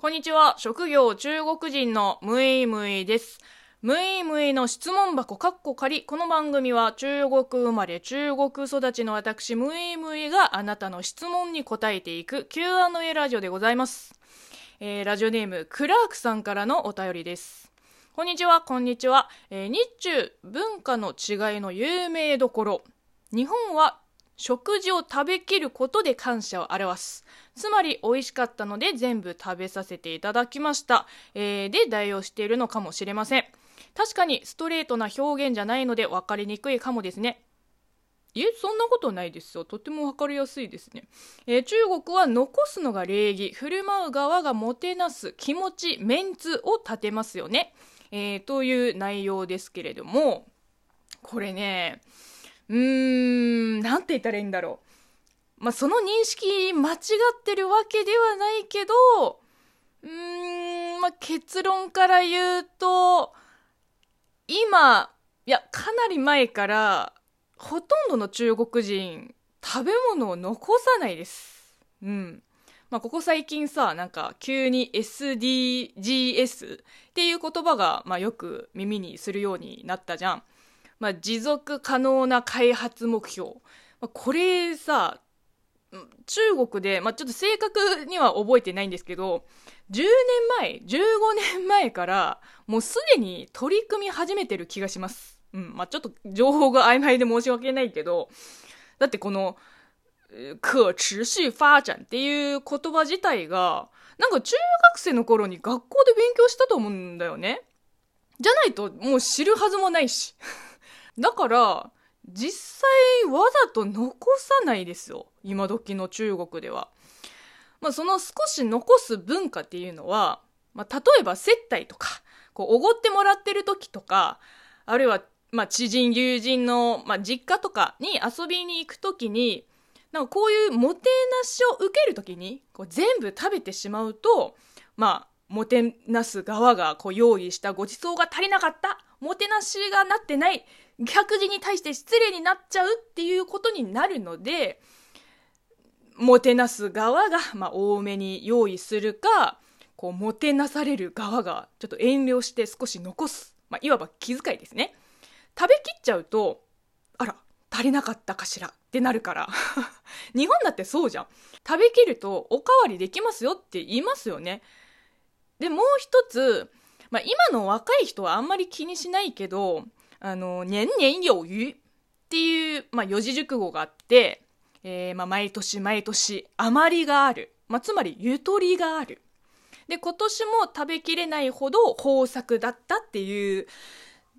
こんにちは。職業中国人のムイムイです。ムイムイの質問箱カッコ仮。この番組は中国生まれ中国育ちの私ムイムイがあなたの質問に答えていく Q&A ラジオでございます。えー、ラジオネームクラークさんからのお便りです。こんにちは、こんにちは。えー、日中文化の違いの有名どころ。日本は食事を食べきることで感謝を表す。つまり美味しかったので全部食べさせていただきました。えー、で代用しているのかもしれません。確かにストレートな表現じゃないので分かりにくいかもですね。いえ、そんなことないですよ。とても分かりやすいですね。えー、中国は残すのが礼儀、振る舞う側がもてなす気持ち、メンツを立てますよね。えー、という内容ですけれども、これね、うーん、なんて言ったらいいんだろう。まあ、その認識間違ってるわけではないけど、うーん、まあ、結論から言うと、今、いや、かなり前から、ほとんどの中国人、食べ物を残さないです。うん。まあ、ここ最近さ、なんか、急に SDGs っていう言葉が、まあ、よく耳にするようになったじゃん。まあ、持続可能な開発目標。まあ、これさ、中国で、まあ、ちょっと正確には覚えてないんですけど、10年前、15年前から、もうすでに取り組み始めてる気がします。うん。まあ、ちょっと情報が曖昧で申し訳ないけど、だってこの、可持續发展っていう言葉自体が、なんか中学生の頃に学校で勉強したと思うんだよね。じゃないともう知るはずもないし。だから、実際わざと残さないですよ。今時の中国では。まあ、その少し残す文化っていうのは、まあ、例えば接待とか、こう、おごってもらってる時とか、あるいは、まあ、知人、友人の、まあ、実家とかに遊びに行く時に、なんかこういうもてなしを受ける時に、こう全部食べてしまうと、まあ、もてなす側がこう用意したご馳走が足りなかった、もてなしがなってない、客人に対して失礼になっちゃうっていうことになるので、もてなす側が、まあ、多めに用意するか、こう、もてなされる側が、ちょっと遠慮して少し残す。まあ、いわば気遣いですね。食べきっちゃうと、あら、足りなかったかしらってなるから。日本だってそうじゃん。食べきるとおかわりできますよって言いますよね。で、もう一つ、まあ、今の若い人はあんまり気にしないけど、あの、年々有余っていう、まあ、四字熟語があって、えー、まあ、毎年毎年余りがある。まあ、つまり、ゆとりがある。で、今年も食べきれないほど豊作だったっていう、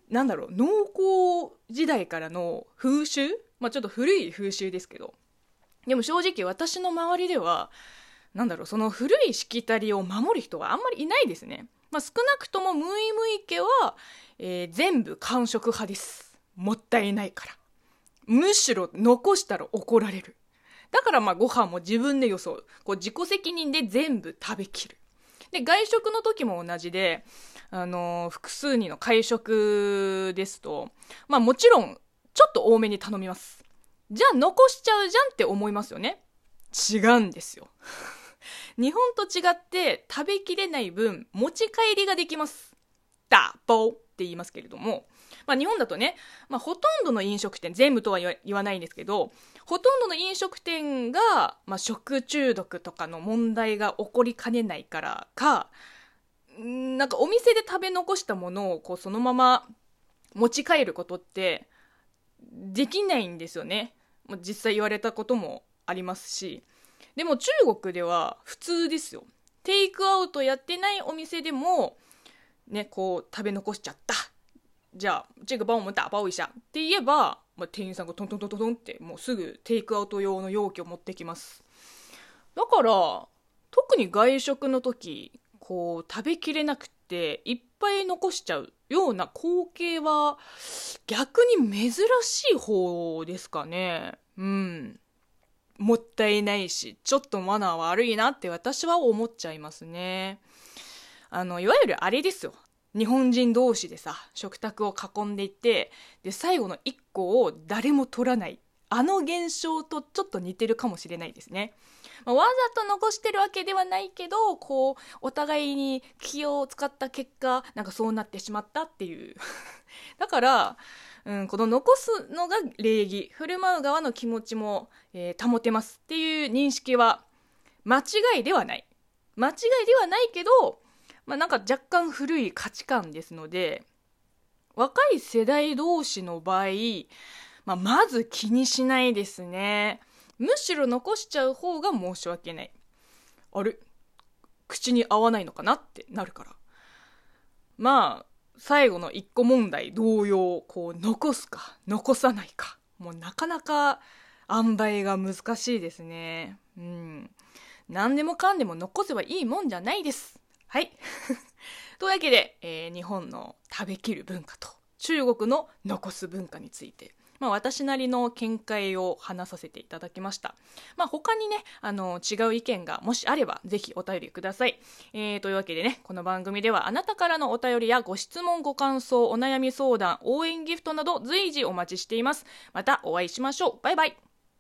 なんだろう、農耕時代からの風習？まあ、ちょっと古い風習ですけど。でも正直私の周りでは、なんだろう、その古いしきたりを守る人はあんまりいないですね。まあ、少なくともムイムイ家は、えー、全部完食派です。もったいないから。むしろ残したら怒られる。だからまあご飯も自分でよそう。こう自己責任で全部食べきる。で、外食の時も同じで、あのー、複数人の会食ですと、まあもちろん、ちょっと多めに頼みます。じゃあ残しちゃうじゃんって思いますよね。違うんですよ。日本と違って食べきれない分持ち帰りができます。ダボーって言いますけれども、まあ、日本だとね、まあ、ほとんどの飲食店、全部とは言わないんですけど、ほとんどの飲食店が、まあ、食中毒とかの問題が起こりかねないからか、なんかお店で食べ残したものをこうそのまま持ち帰ることってできないんですよね。実際言われたこともありますし。でも中国では普通ですよ。テイクアウトやってないお店でも、ね、こう食べ残しちゃった。じゃあ、这个帮我们打包一下って言えば、まあ、店員さんがトントントントンってもうすぐテイクアウト用の容器を持ってきます。だから、特に外食の時、こう食べきれなくていっぱい残しちゃうような光景は逆に珍しい方ですかね。うん。もったいないし、ちょっとマナー悪いなって私は思っちゃいますね。あの、いわゆるあれですよ。日本人同士でさ、食卓を囲んでいて、で、最後の1個を誰も取らない。あの現象とちょっと似てるかもしれないですね。まあ、わざと残してるわけではないけどこうお互いに気を使った結果なんかそうなってしまったっていう だからうん、この残すのが礼儀振る舞う側の気持ちも、えー、保てますっていう認識は間違いではない。間違いではないけど、まあ、なんか若干古い価値観ですので若い世代同士の場合、まあ、まず気にしないですね。むしろ残しちゃう方が申し訳ない。あれ？口に合わないのかなってなるから。まあ最後の1個問題同様こう残すか残さないか。もうなかなか塩梅が難しいですね。うん。何でもかんでも残せばいいもんじゃないです。はい。というわけで、えー、日本の食べきる文化と中国の残す文化についてまあ、私なりの見解を話させていただきました。まあ、他にね、あの、違う意見がもしあれば、ぜひお便りください。えー、というわけでね、この番組ではあなたからのお便りやご質問、ご感想、お悩み相談、応援ギフトなど随時お待ちしています。またお会いしましょう。バイバイ。